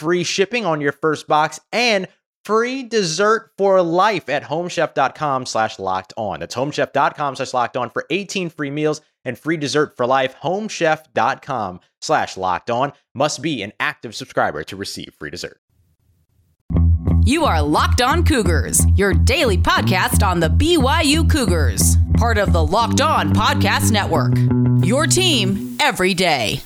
free shipping on your first box and free dessert for life at homechef.com slash locked on. That's homechef.com slash locked on for 18 free meals and free dessert for life. Homechef.com slash locked on must be an active subscriber to receive free dessert. You are Locked On Cougars, your daily podcast on the BYU Cougars, part of the Locked On Podcast Network. Your team every day.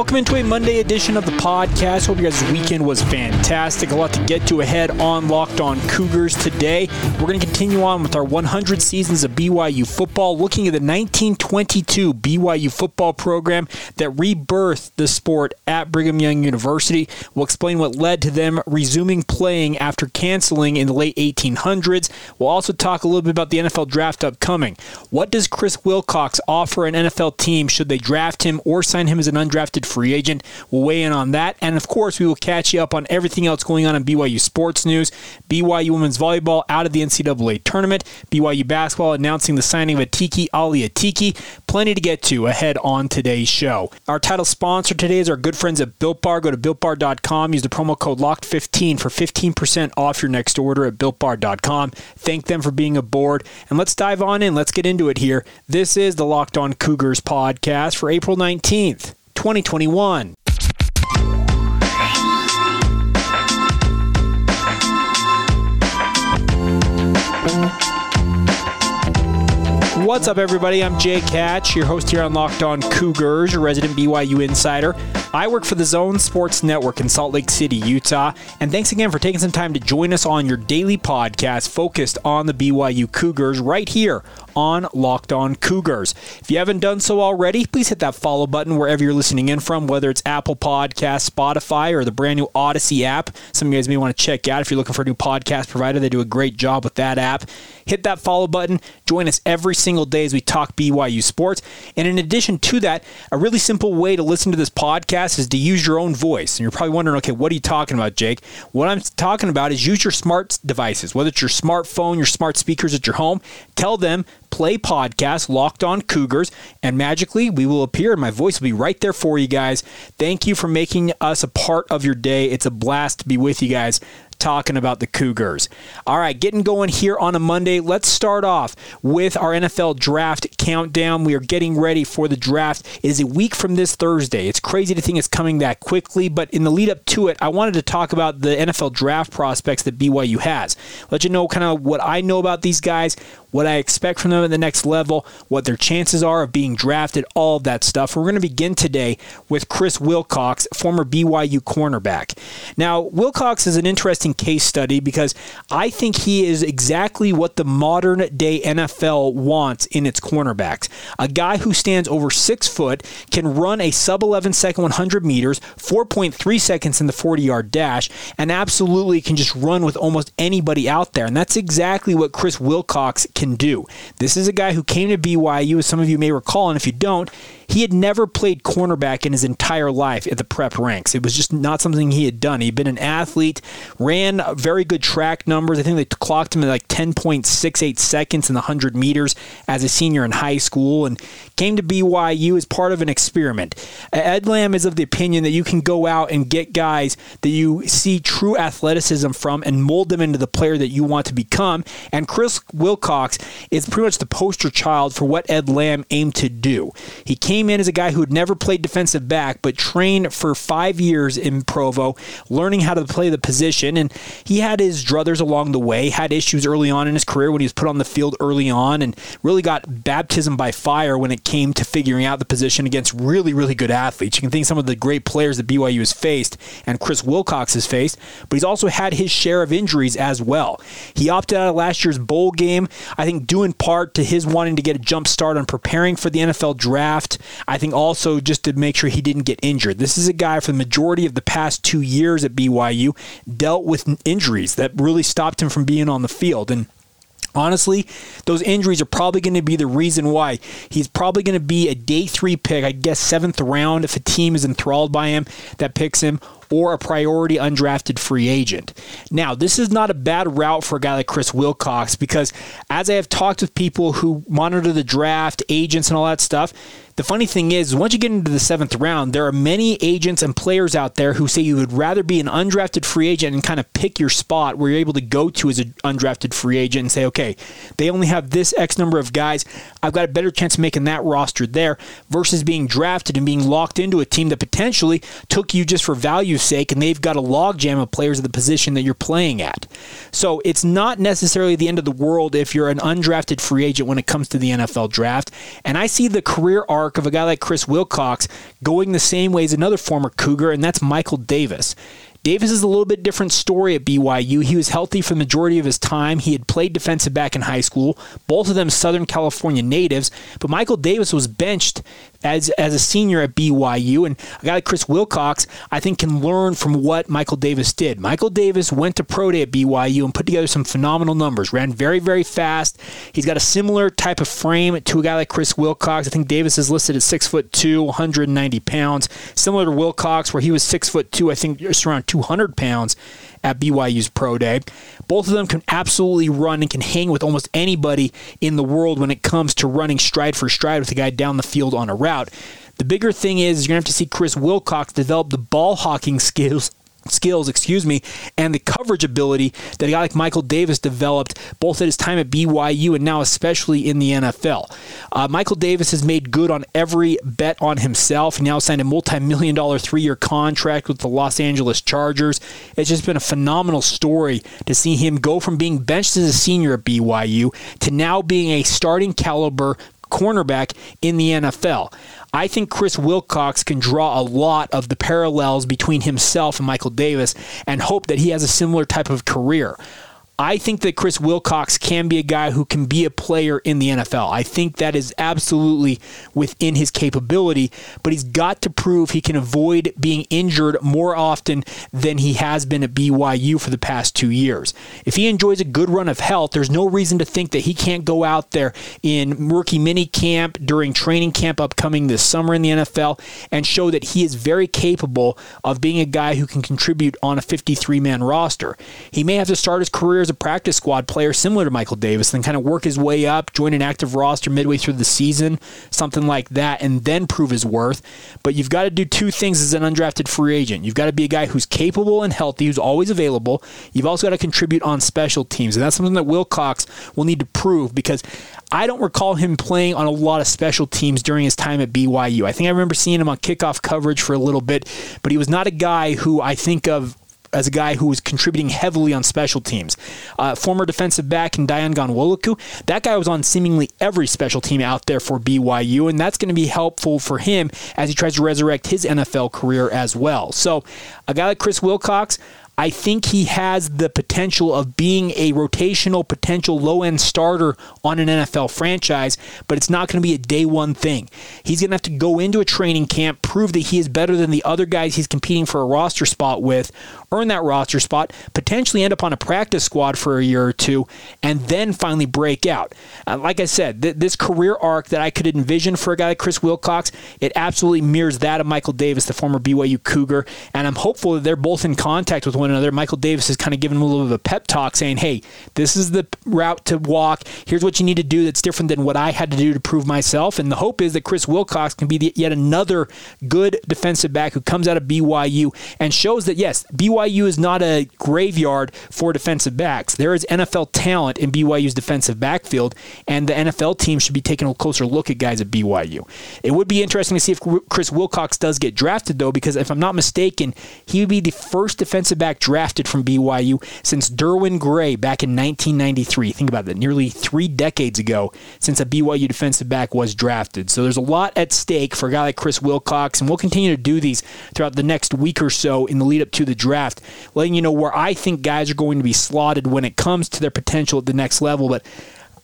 Welcome into a Monday edition of the podcast. Hope you guys' weekend was fantastic. A lot to get to ahead on Locked On Cougars today. We're going to continue on with our 100 seasons of BYU football, looking at the 1922 BYU football program that rebirthed the sport at Brigham Young University. We'll explain what led to them resuming playing after canceling in the late 1800s. We'll also talk a little bit about the NFL draft upcoming. What does Chris Wilcox offer an NFL team should they draft him or sign him as an undrafted free agent. We'll weigh in on that. And of course, we will catch you up on everything else going on in BYU sports news. BYU women's volleyball out of the NCAA tournament. BYU basketball announcing the signing of Atiki Ally Atiki. Plenty to get to ahead on today's show. Our title sponsor today is our good friends at Built Bar. Go to builtbar.com. Use the promo code LOCKED15 for 15% off your next order at builtbar.com. Thank them for being aboard. And let's dive on in. Let's get into it here. This is the Locked On Cougars podcast for April 19th. 2021. What's up, everybody? I'm Jake Hatch, your host here on Locked On Cougars, your resident BYU insider. I work for the Zone Sports Network in Salt Lake City, Utah. And thanks again for taking some time to join us on your daily podcast focused on the BYU Cougars right here on Locked On Cougars. If you haven't done so already, please hit that follow button wherever you're listening in from, whether it's Apple Podcast, Spotify, or the brand new Audacy app. Some of you guys may want to check out if you're looking for a new podcast provider. They do a great job with that app. Hit that follow button. Join us every single day as we talk BYU sports. And in addition to that, a really simple way to listen to this podcast is to use your own voice. And you're probably wondering, okay, what are you talking about, Jake? What I'm talking about is use your smart devices, whether it's your smartphone, your smart speakers at your home. Tell them play podcast Locked On Cougars, and magically we will appear and my voice will be right there for you guys. Thank you for making us a part of your day. It's a blast to be with you guys talking about the Cougars. All right, getting going here on a Monday. Let's start off with our NFL draft countdown. We are getting ready for the draft. It is a week from this Thursday. It's crazy to think it's coming that quickly, but in the lead up to it, I wanted to talk about the NFL draft prospects that BYU has. Let you know kind of what I know about these guys, what I expect from them at the next level, what their chances are of being drafted, all of that stuff. We're going to begin today with Chris Wilcox, former BYU cornerback. Now, Wilcox is an interesting case study because I think he is exactly what the modern day NFL wants in its cornerbacks. A guy who stands over six foot, can run a sub 11 second 100 meters, 4.3 seconds in the 40 yard dash, and absolutely can just run with almost anybody out there. And that's exactly what Chris Wilcox can do. This is a guy who came to BYU, as some of you may recall, and if you don't, he had never played cornerback in his entire life at the prep ranks. It was just not something he had done. He'd been an athlete, ran very good track numbers. I think they clocked him at like 10.68 seconds in the 100 meters as a senior in high school and came to BYU as part of an experiment. Ed Lamb is of the opinion that you can go out and get guys that you see true athleticism from and mold them into the player that you want to become. And Chris Wilcox is pretty much the poster child for what Ed Lamb aimed to do. He came came in as a guy who had never played defensive back, but trained for five years in Provo, learning how to play the position. And he had his druthers along the way, had issues early on in his career when he was put on the field early on, and really got baptism by fire when it came to figuring out the position against really, really good athletes. You can think some of the great players that BYU has faced and Chris Wilcox has faced, but he's also had his share of injuries as well. He opted out of last year's bowl game, I think due in part to his wanting to get a jump start on preparing for the NFL draft. I think also just to make sure he didn't get injured. This is a guy for the majority of the past two years at BYU dealt with injuries that really stopped him from being on the field. And Honestly, those injuries are probably going to be the reason why. He's probably going to be a day three pick, I guess seventh round if a team is enthralled by him that picks him, or a priority undrafted free agent. Now, this is not a bad route for a guy like Chris Wilcox because as I have talked with people who monitor the draft, agents, and all that stuff, the funny thing is, once you get into the seventh round, there are many agents and players out there who say you would rather be an undrafted free agent and kind of pick your spot where you're able to go to as an undrafted free agent and say, okay, they only have this X number of guys. I've got a better chance of making that roster there versus being drafted and being locked into a team that potentially took you just for value's sake and they've got a logjam of players at the position that you're playing at. So it's not necessarily the end of the world if you're an undrafted free agent when it comes to the NFL draft. And I see the career arc of a guy like Chris Wilcox going the same way as another former Cougar, and that's Michael Davis. Davis is a little bit different story at BYU. He was healthy for the majority of his time. He had played defensive back in high school, both of them Southern California natives. But Michael Davis was benched as as a senior at BYU, and a guy like Chris Wilcox, I think, can learn from what Michael Davis did. Michael Davis went to pro day at BYU and put together some phenomenal numbers. Ran very very fast. He's got a similar type of frame to a guy like Chris Wilcox. I think Davis is listed at six foot two, 190 pounds, similar to Wilcox, where he was six foot two. I think just around 200 pounds at BYU's Pro Day. Both of them can absolutely run and can hang with almost anybody in the world when it comes to running stride for stride with a guy down the field on a route. The bigger thing is you're going to have to see Chris Wilcox develop the ball hawking skills skills, excuse me, and the coverage ability that a guy like Michael Davis developed both at his time at BYU and now especially in the NFL. Uh, Michael Davis has made good on every bet on himself. He now signed a multi-million dollar three-year contract with the Los Angeles Chargers. It's just been a phenomenal story to see him go from being benched as a senior at BYU to now being a starting caliber cornerback in the NFL. I think Chris Wilcox can draw a lot of the parallels between himself and Michael Davis and hope that he has a similar type of career. I think that Chris Wilcox can be a guy who can be a player in the NFL. I think that is absolutely within his capability, but he's got to prove he can avoid being injured more often than he has been at BYU for the past two years. If he enjoys a good run of health, there's no reason to think that he can't go out there in rookie mini camp during training camp upcoming this summer in the NFL and show that he is very capable of being a guy who can contribute on a 53 man roster. He may have to start his career as a practice squad player similar to Michael Davis, then kind of work his way up, join an active roster midway through the season, something like that, and then prove his worth. But you've got to do two things as an undrafted free agent. You've got to be a guy who's capable and healthy, who's always available. You've also got to contribute on special teams. And that's something that Wilcox will need to prove because I don't recall him playing on a lot of special teams during his time at BYU. I think I remember seeing him on kickoff coverage for a little bit, but he was not a guy who I think of as a guy who was contributing heavily on special teams. Uh, former defensive back in Dayan Ghanwoloku, that guy was on seemingly every special team out there for BYU, and that's going to be helpful for him as he tries to resurrect his NFL career as well. So, a guy like Chris Wilcox, I think he has the potential of being a rotational, potential low end starter on an NFL franchise, but it's not going to be a day one thing. He's going to have to go into a training camp, prove that he is better than the other guys he's competing for a roster spot with, earn that roster spot, potentially end up on a practice squad for a year or two, and then finally break out. Uh, like I said, th- this career arc that I could envision for a guy like Chris Wilcox, it absolutely mirrors that of Michael Davis, the former BYU Cougar, and I'm hopeful that they're both in contact with one another. Michael Davis has kind of given him a little bit of a pep talk saying, hey, this is the route to walk. Here's what you need to do that's different than what I had to do to prove myself. And the hope is that Chris Wilcox can be the, yet another good defensive back who comes out of BYU and shows that, yes, BYU is not a graveyard for defensive backs. There is NFL talent in BYU's defensive backfield, and the NFL team should be taking a closer look at guys at BYU. It would be interesting to see if Chris Wilcox does get drafted, though, because if I'm not mistaken, he would be the first defensive back drafted from BYU since Derwin Gray back in 1993. Think about that, nearly three decades ago since a BYU defensive back was drafted. So there's a lot at stake for a guy like Chris Wilcox, and we'll continue to do these throughout the next week or so in the lead up to the draft, letting you know where I think guys are going to be slotted when it comes to their potential at the next level. But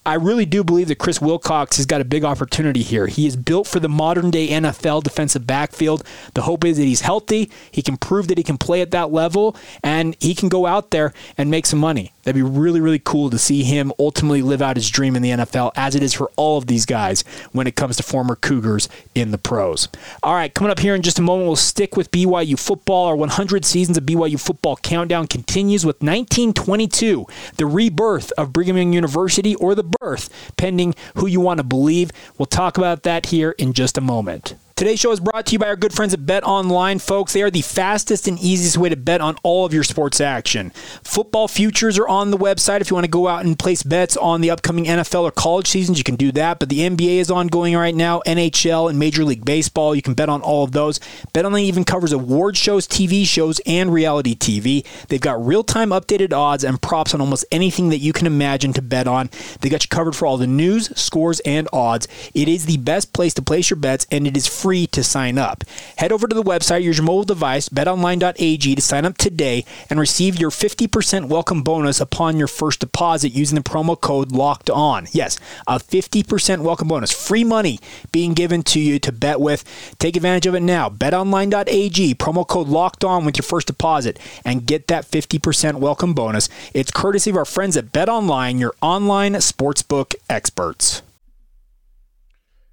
I really do believe that Chris Wilcox has got a big opportunity here. He is built for the modern day NFL defensive backfield. The hope is that he's healthy, he can prove that he can play at that level, and he can go out there and make some money. That'd be really, really cool to see him ultimately live out his dream in the NFL, as it is for all of these guys when it comes to former Cougars in the pros. All right, coming up here in just a moment, we'll stick with BYU football. Our 100 seasons of BYU football countdown continues with 1922, the rebirth of Brigham Young University, or the birth, pending who you want to believe. We'll talk about that here in just a moment. Today's show is brought to you by our good friends at Bet Online, folks. They are the fastest and easiest way to bet on all of your sports action. Football futures are on the website. If you want to go out and place bets on the upcoming NFL or college seasons, you can do that. But the NBA is ongoing right now, NHL and Major League Baseball. You can bet on all of those. Bet Online even covers award shows, TV shows, and reality TV. They've got real time updated odds and props on almost anything that you can imagine to bet on. They got you covered for all the news, scores, and odds. It is the best place to place your bets, and it is free free to sign up. Head over to the website, use your mobile device, betonline.ag to sign up today and receive your 50% welcome bonus upon your first deposit using the promo code locked on. Yes, a 50% welcome bonus. Free money being given to you to bet with. Take advantage of it now. Betonline.ag, promo code locked on with your first deposit and get that 50% welcome bonus. It's courtesy of our friends at BetOnline, your online sportsbook experts.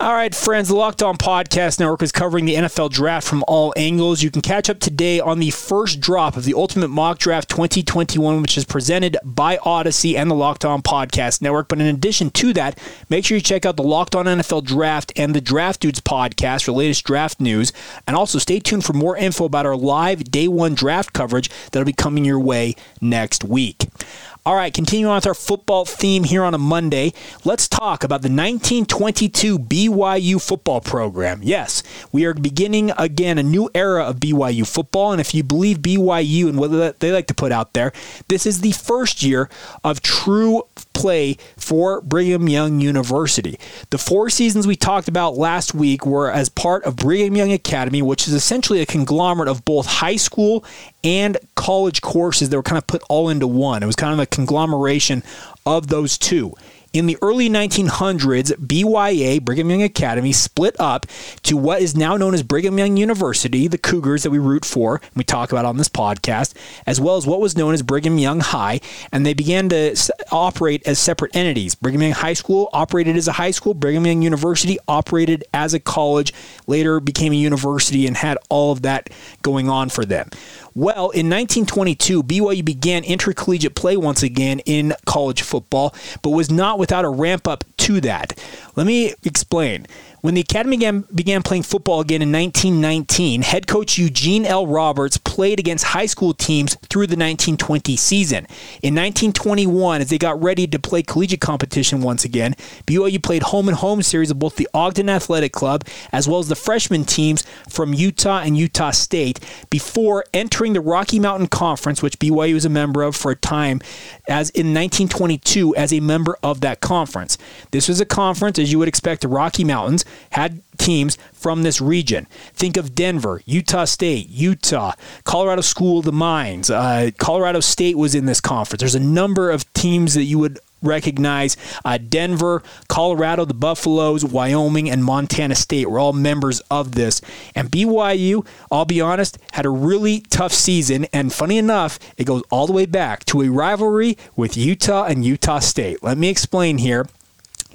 All right, friends, the Locked On Podcast Network is covering the NFL draft from all angles. You can catch up today on the first drop of the Ultimate Mock Draft 2021, which is presented by Audacy and the Locked On Podcast Network. But in addition to that, make sure you check out the Locked On NFL Draft and the Draft Dudes podcast for latest draft news. And also stay tuned for more info about our live day one draft coverage that'll be coming your way next week. All right, continuing on with our football theme here on a Monday, let's talk about the 1922 BYU football program. Yes, we are beginning again a new era of BYU football, and if you believe BYU and what they like to put out there, this is the first year of true play for Brigham Young University. The four seasons we talked about last week were as part of Brigham Young Academy, which is essentially a conglomerate of both high school and college courses that were kind of put all into one. It was kind of a conglomeration of those two. In the early 1900s, BYA, Brigham Young Academy, split up to what is now known as Brigham Young University, the Cougars that we root for, and we talk about on this podcast, as well as what was known as Brigham Young High, and they began to operate as separate entities. Brigham Young High School operated as a high school, Brigham Young University operated as a college, later became a university and had all of that going on for them. Well, in 1922, BYU began intercollegiate play once again in college football, but was not without a ramp up to that. Let me explain. When the Academy began, began, playing football again in 1919, head coach Eugene L. Roberts played against high school teams through the 1920 season. In 1921, as they got ready to play collegiate competition once again, BYU played home and home series of both the Ogden Athletic Club as well as the freshman teams from Utah and Utah State before entering the Rocky Mountain Conference, which BYU was a member of for a time, as in 1922 as a member of that conference. This was a conference, as you would expect, the Rocky Mountains had teams from this region. Think of Denver, Utah State, Utah, Colorado School of the Mines. Uh, Colorado State was in this conference. There's a number of teams that you would recognize uh, Denver, Colorado, the Buffaloes, Wyoming, and Montana State were all members of this. And BYU, I'll be honest, had a really tough season. And funny enough, it goes all the way back to a rivalry with Utah and Utah State. Let me explain here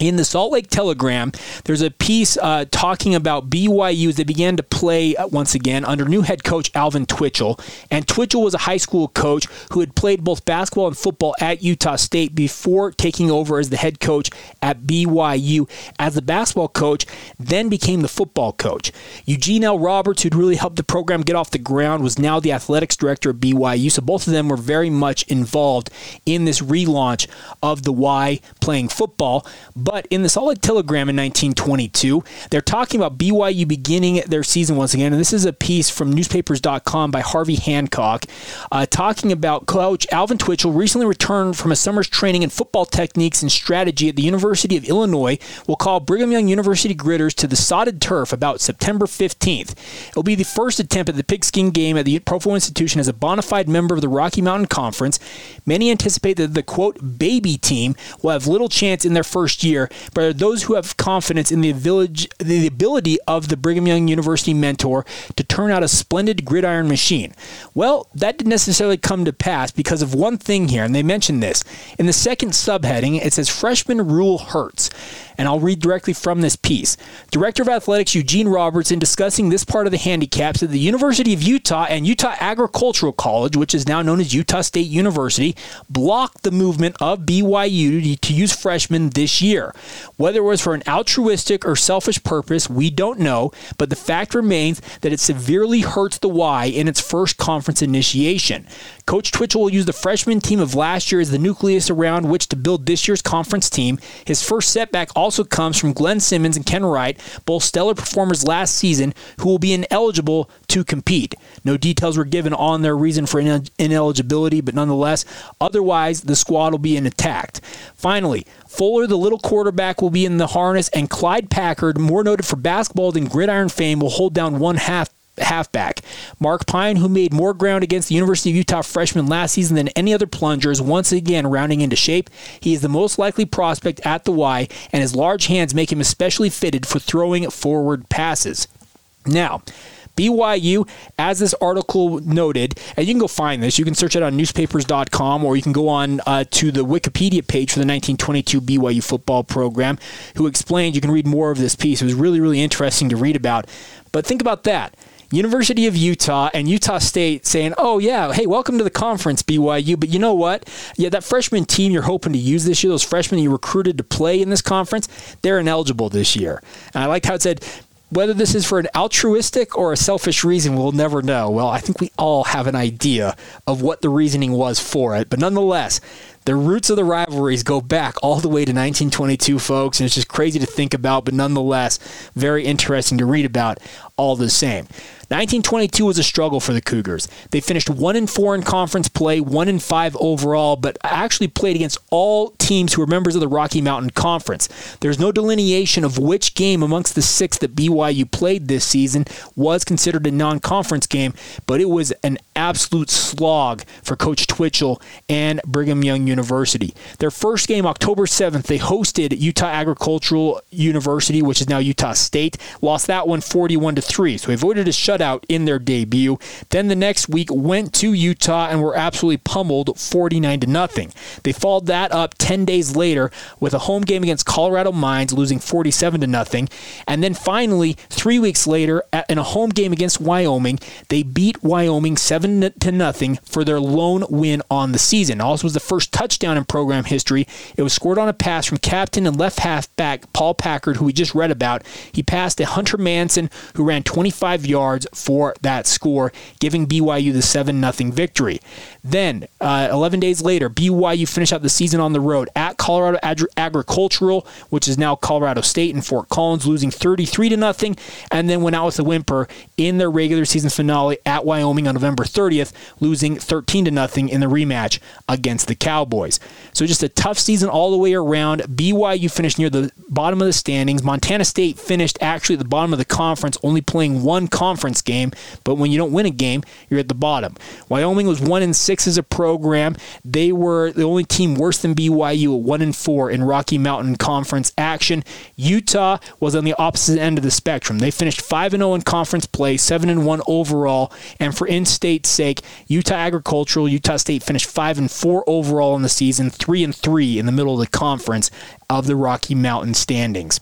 in the Salt Lake Telegram, there's a piece uh, talking about BYU as they began to play uh, once again under new head coach Alvin Twitchell. And Twitchell was a high school coach who had played both basketball and football at Utah State before taking over as the head coach at BYU. As the basketball coach, then became the football coach. Eugene L. Roberts, who'd really helped the program get off the ground, was now the athletics director at BYU. So both of them were very much involved in this relaunch of the Y playing football. But in the Lake Telegram in 1922, they're talking about BYU beginning their season once again. And this is a piece from newspapers.com by Harvey Hancock uh, talking about coach Alvin Twitchell recently returned from a summer's training in football techniques and strategy at the University of Illinois. Will call Brigham Young University Gridders to the sodded turf about September 15th. It will be the first attempt at the pigskin game at the Provo institution as a bona fide member of the Rocky Mountain Conference. Many anticipate that the quote baby team will have little chance in their first year year, but are those who have confidence in the, village, the ability of the Brigham Young University mentor to turn out a splendid gridiron machine. Well, that didn't necessarily come to pass because of one thing here, and they mentioned this. In the second subheading, it says freshman rule hurts and I'll read directly from this piece. Director of Athletics Eugene Roberts, in discussing this part of the handicaps at the University of Utah and Utah Agricultural College, which is now known as Utah State University, blocked the movement of BYU to use freshmen this year. Whether it was for an altruistic or selfish purpose, we don't know, but the fact remains that it severely hurts the Y in its first conference initiation. Coach Twitchell will use the freshman team of last year as the nucleus around which to build this year's conference team. His first setback also comes from Glenn Simmons and Ken Wright, both stellar performers last season, who will be ineligible to compete. No details were given on their reason for ineligibility, but nonetheless, otherwise, the squad will be intact. Finally, Fuller, the little quarterback, will be in the harness, and Clyde Packard, more noted for basketball than gridiron fame, will hold down one half halfback. Mark Pine, who made more ground against the University of Utah freshman last season than any other plunger, is once again rounding into shape. He is the most likely prospect at the Y, and his large hands make him especially fitted for throwing forward passes. Now, BYU, as this article noted, and you can go find this. You can search it on newspapers.com or you can go on uh, to the Wikipedia page for the 1922 BYU football program, who explained. You can read more of this piece. It was really, really interesting to read about. But think about that. University of Utah and Utah State saying, "Oh yeah, hey, welcome to the conference, BYU." But you know what? Yeah, that freshman team you're hoping to use this year, those freshmen you recruited to play in this conference, they're ineligible this year. And I liked how it said. Whether this is for an altruistic or a selfish reason, we'll never know. Well, I think we all have an idea of what the reasoning was for it. But nonetheless, the roots of the rivalries go back all the way to 1922, folks, and it's just crazy to think about, but nonetheless, very interesting to read about all the same. 1922 was a struggle for the Cougars. They finished 1 in 4 in conference play, 1 in 5 overall, but actually played against all teams who were members of the Rocky Mountain Conference. There's no delineation of which game amongst the 6 that BYU played this season was considered a non-conference game, but it was an absolute slog for coach Twitchell and Brigham Young University. Their first game October 7th, they hosted Utah Agricultural University, which is now Utah State. Lost that one 41 to 3. So they avoided a shutout shutout in their debut. Then the next week went to Utah and were absolutely pummeled 49 to nothing. They followed that up 10 days later with a home game against Colorado Mines losing 47 to nothing. And then finally, 3 weeks later in a home game against Wyoming, they beat Wyoming 7 to nothing for their lone win on the season. Also was the first touchdown in program history. It was scored on a pass from captain and left halfback Paul Packard, who we just read about. He passed to Hunter Manson, who ran 25 yards for that score, giving BYU the 7 0 victory. Then, uh, 11 days later, BYU finished out the season on the road at Colorado Agri- Agricultural, which is now Colorado State in Fort Collins, losing 33 to nothing, and then went out with a whimper in their regular season finale at Wyoming on November 30th, losing 13 to nothing in the rematch against the Cowboys. So just a tough season all the way around. BYU finished near the bottom of the standings. Montana State finished actually at the bottom of the conference, only playing one conference game. But when you don't win a game, you're at the bottom. Wyoming was one in six as a program. They were the only team worse than BYU at one in four in Rocky Mountain Conference action. Utah was on the opposite end of the spectrum. They finished five and zero in conference play, seven and one overall. And for in-state sake, Utah Agricultural, Utah State finished five and four overall in the season, three and three in the middle of the conference of the Rocky Mountain standings.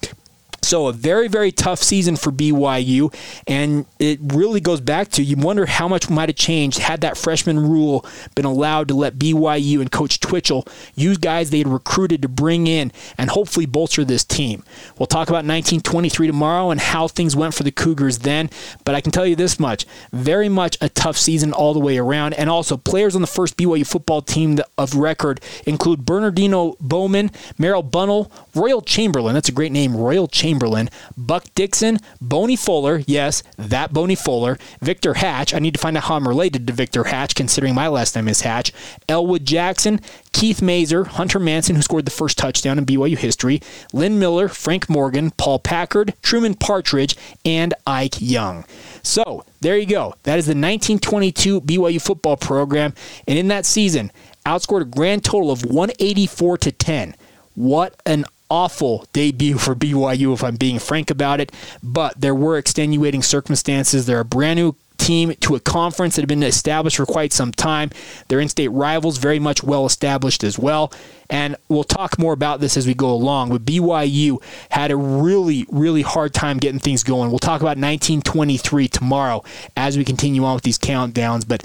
So a very, very tough season for BYU, and it really goes back to you wonder how much might have changed had that freshman rule been allowed to let BYU and Coach Twitchell use guys they had recruited to bring in and hopefully bolster this team. We'll talk about 1923 tomorrow and how things went for the Cougars then, but I can tell you this much: very much a tough season all the way around, and also players on the first BYU football team of record include Bernardino Bowman, Merrill Bunnell, Royal Chamberlain. That's a great name, Royal Chamberlain. Chamberlain, Buck Dixon, Boney Fuller, yes, that Boney Fuller, Victor Hatch. I need to find out how I'm related to Victor Hatch, considering my last name is Hatch. Elwood Jackson, Keith Mazer, Hunter Manson, who scored the first touchdown in BYU history, Lynn Miller, Frank Morgan, Paul Packard, Truman Partridge, and Ike Young. So there you go. That is the 1922 BYU football program, and in that season, outscored a grand total of 184 to 10. What an awful debut for BYU, if I'm being frank about it. But there were extenuating circumstances. They're a brand new team to a conference that had been established for quite some time. Their in state rivals very much well established as well. And we'll talk more about this as we go along. But BYU had a really, really hard time getting things going. We'll talk about 1923 tomorrow as we continue on with these countdowns. But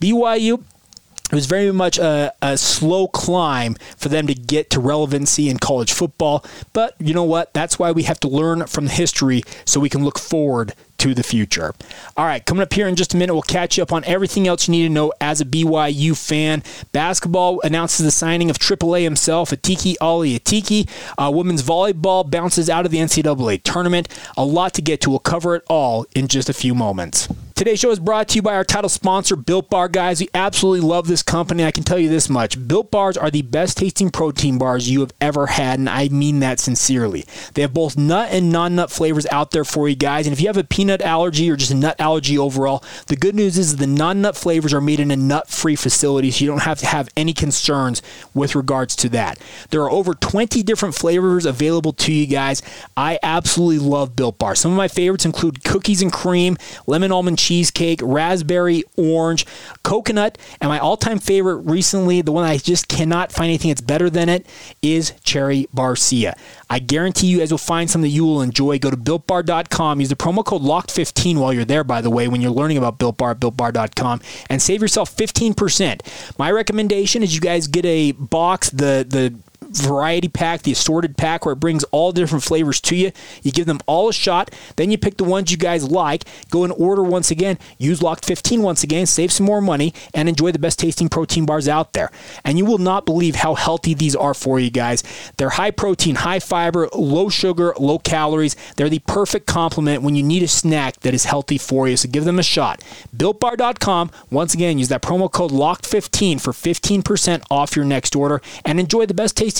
BYU it was very much a, a, slow climb for them to get to relevancy in college football. But you know what? That's why we have to learn from history so we can look forward to the future. All right, coming up here in just a minute, we'll catch you up on everything else you need to know as a BYU fan. Basketball announces the signing of AAA himself, Atiki Ally Atiki. Uh, women's volleyball bounces out of the NCAA tournament. A lot to get to. We'll cover it all in just a few moments. Today's show is brought to you by our title sponsor, Built Bar. Guys, we absolutely love this company. I can tell you this much. Built Bars are the best tasting protein bars you have ever had, and I mean that sincerely. They have both nut and non nut flavors out there for you guys. And if you have a peanut allergy or just a nut allergy overall, the good news is the non nut flavors are made in a nut free facility, so you don't have to have any concerns with regards to that. There are over 20 different flavors available to you guys. I absolutely love Built Bar. Some of my favorites include cookies and cream, lemon almond cheesecake, raspberry, orange, coconut, and my all time favorite recently, the one I just cannot find anything that's better than it, is cherry barcia. I guarantee you guys will find something that you will enjoy. Go to builtbar.com. Use the promo code LOCKED15 while you're there, by the way, when you're learning about Built Bar builtbar.com, and save yourself 15%. My recommendation is you guys get a box, the, the variety pack, the assorted pack, where it brings all different flavors to you. You give them all a shot. Then you pick the ones you guys like. Go and order once again. Use Locked 15 once again. Save some more money and enjoy the best tasting protein bars out there. And you will not believe how healthy these are for you guys. They're high protein, high fiber, low sugar, low calories. They're the perfect complement when you need a snack that is healthy for you. So give them a shot. BuiltBar.com. Once again, use that promo code LOCKED15 for 15% off your next order and enjoy the best tasting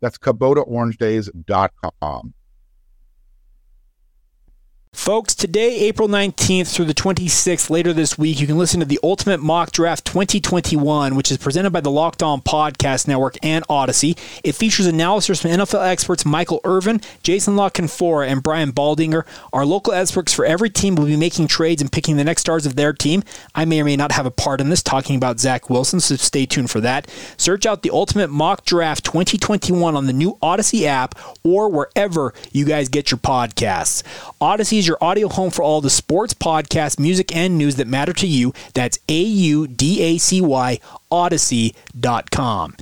that's KubotaOrangeDays.com. Folks, today, April 19th through the 26th, later this week, you can listen to the Ultimate Mock Draft 2021, which is presented by the Locked On Podcast Network and Audacy. It features analysis from NFL experts Michael Irvin, Jason La Canfora, and Brian Baldinger. Our local experts for every team will be making trades and picking the next stars of their team. I may or may not have a part in this, talking about Zach Wilson, so stay tuned for that. Search out the Ultimate Mock Draft 2021 on the new Audacy app or wherever you guys get your podcasts. Audacy is your audio home for all the sports, podcasts, music, and news that matter to you. That's A U D A C Y, Audacy.com.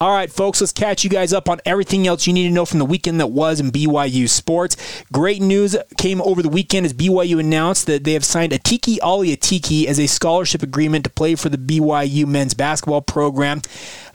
All right, folks, let's catch you guys up on everything else you need to know from the weekend that was in BYU sports. Great news came over the weekend as BYU announced that they have signed Atiki Ally Atiki as a scholarship agreement to play for the BYU men's basketball program.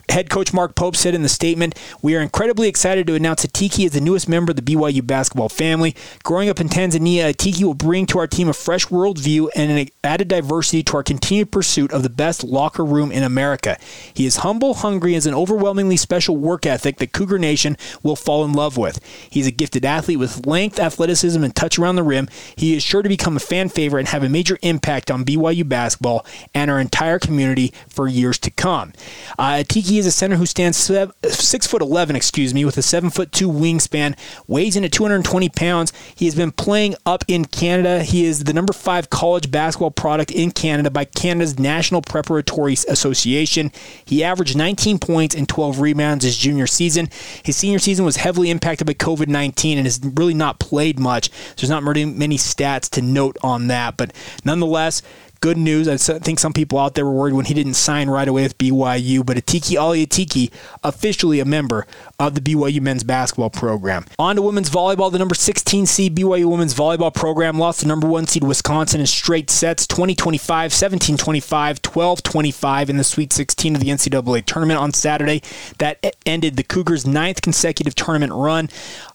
Head coach Mark Pope said in the statement, We are incredibly excited to announce that Tiki is the newest member of the BYU basketball family. Growing up in Tanzania, Tiki will bring to our team a fresh worldview and an added diversity to our continued pursuit of the best locker room in America. He is humble, hungry, and has an overwhelmingly special work ethic that Cougar Nation will fall in love with. He's a gifted athlete with length, athleticism, and touch around the rim. He is sure to become a fan favorite and have a major impact on BYU basketball and our entire community for years to come. Uh, Tiki is a center who stands seven, six foot eleven, excuse me, with a seven foot two wingspan, weighs in at 220 pounds. He has been playing up in Canada. He is the number five college basketball product in Canada by Canada's National Preparatory Association. He averaged 19 points and 12 rebounds his junior season. His senior season was heavily impacted by COVID 19 and has really not played much. So There's not many stats to note on that, but nonetheless good news. I think some people out there were worried when he didn't sign right away with BYU, but Atiki Ally Atiki, officially a member of the BYU men's basketball program. On to women's volleyball. The number 16 seed BYU women's volleyball program lost the number one seed Wisconsin in straight sets 2025, 17 25, 12 25 in the Sweet 16 of the NCAA tournament on Saturday. That ended the Cougars' ninth consecutive tournament run.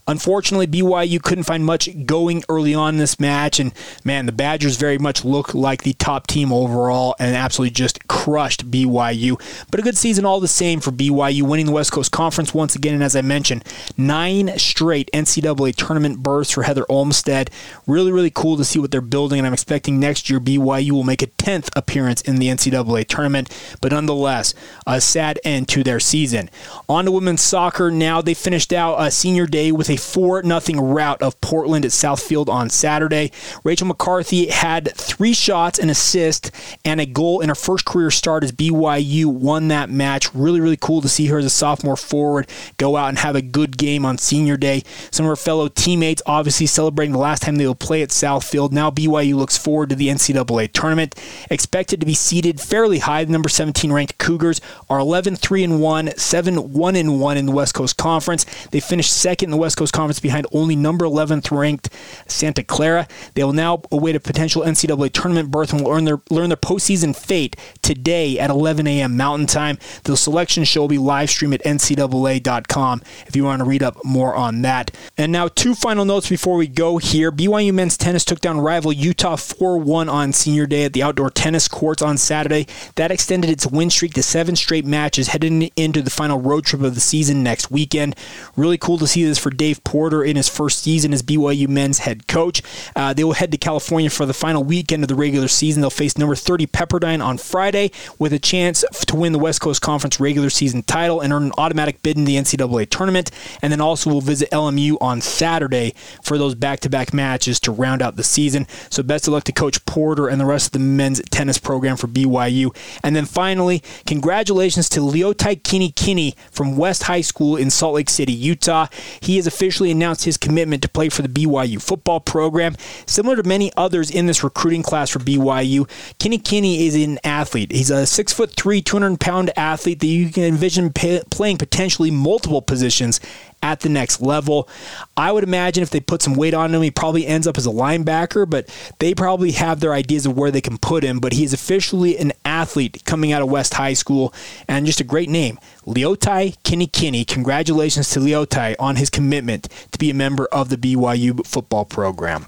Unfortunately, BYU couldn't find much going early on in this match, and man, the Badgers very much look like the top team overall and absolutely just crushed BYU. But a good season all the same for BYU, winning the West Coast Conference once again, and as I mentioned, nine straight NCAA tournament berths for Heather Olmstead. Really, really cool to see what they're building, and I'm expecting next year BYU will make a 10th appearance in the NCAA tournament, but nonetheless, a sad end to their season. On to women's soccer now. They finished out a senior day with a 4 0 rout of Portland at Southfield on Saturday. Rachel McCarthy had three shots, an assist, and a goal in her first career start as BYU won that match. Really, really cool to see her as a sophomore forward go out and have a good game on senior day. Some of her fellow teammates obviously celebrating the last time they will play at Southfield. Now BYU looks forward to the NCAA tournament. Expected to be seeded fairly high. The number 17 ranked Cougars are 11 3 and 1, 7 1 1 in the West Coast Conference. They finished second in the West Coast Coast Conference behind only number 11th ranked Santa Clara. They will now await a potential NCAA tournament berth and will learn their learn their postseason fate today at 11 a.m. Mountain Time. The selection show will be live streamed at ncaa.com if you want to read up more on that. And now two final notes before we go here. BYU men's tennis took down rival Utah 4-1 on senior day at the outdoor tennis courts on Saturday. That extended its win streak to seven straight matches heading into the final road trip of the season next weekend. Really cool to see this for Dave Dave Porter in his first season as BYU men's head coach. Uh, they will head to California for the final weekend of the regular season. They'll face number 30 Pepperdine on Friday with a chance to win the West Coast Conference regular season title and earn an automatic bid in the NCAA tournament. And then also will visit LMU on Saturday for those back-to-back matches to round out the season. So best of luck to Coach Porter and the rest of the men's tennis program for BYU. And then finally, congratulations to Leotai Kinikini from West High School in Salt Lake City, Utah. He is officially announced his commitment to play for the BYU football program. Similar to many others in this recruiting class for BYU, Kinikini is an athlete. He's a six foot three, 200 pound athlete that you can envision pay, playing potentially multiple positions at the next level. I would imagine if they put some weight on him, he probably ends up as a linebacker, but they probably have their ideas of where they can put him. But he is officially an athlete athlete coming out of West High School, and just a great name, Leotai Kinikini. Congratulations to Leotai on his commitment to be a member of the BYU football program.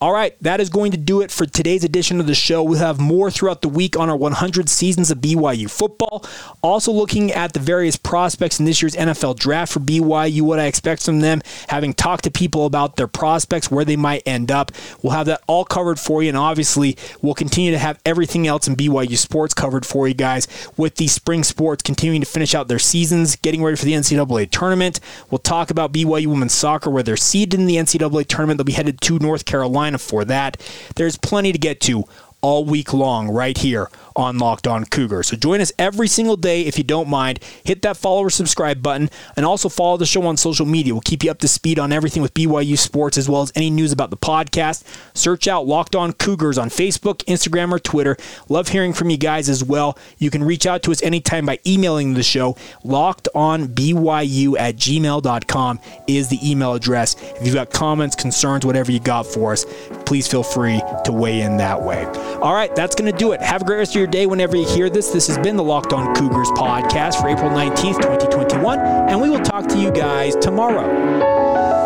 All right, that is going to do it for today's edition of the show. We'll have more throughout the week on our 100 seasons of BYU football. Also, looking at the various prospects in this year's NFL draft for BYU, what I expect from them, having talked to people about their prospects, where they might end up. We'll have that all covered for you, and obviously, we'll continue to have everything else in BYU sports covered for you guys with the spring sports continuing to finish out their seasons, getting ready for the NCAA tournament. We'll talk about BYU women's soccer, where they're seeded in the NCAA tournament. They'll be headed to North Carolina for that. There's plenty to get to all week long right here on Locked On Cougar. So join us every single day if you don't mind. Hit that follow or subscribe button and also follow the show on social media. We'll keep you up to speed on everything with BYU sports as well as any news about the podcast. Search out Locked On Cougars on Facebook, Instagram, or Twitter. Love hearing from you guys as well. You can reach out to us anytime by emailing the show. LockedOnBYU at gmail.com is the email address. If you've got comments, concerns, whatever you got for us, please feel free to weigh in that way. All right, that's going to do it. Have a great rest of your day whenever you hear this. This has been the Locked On Cougars podcast for April 19th, 2021, and we will talk to you guys tomorrow.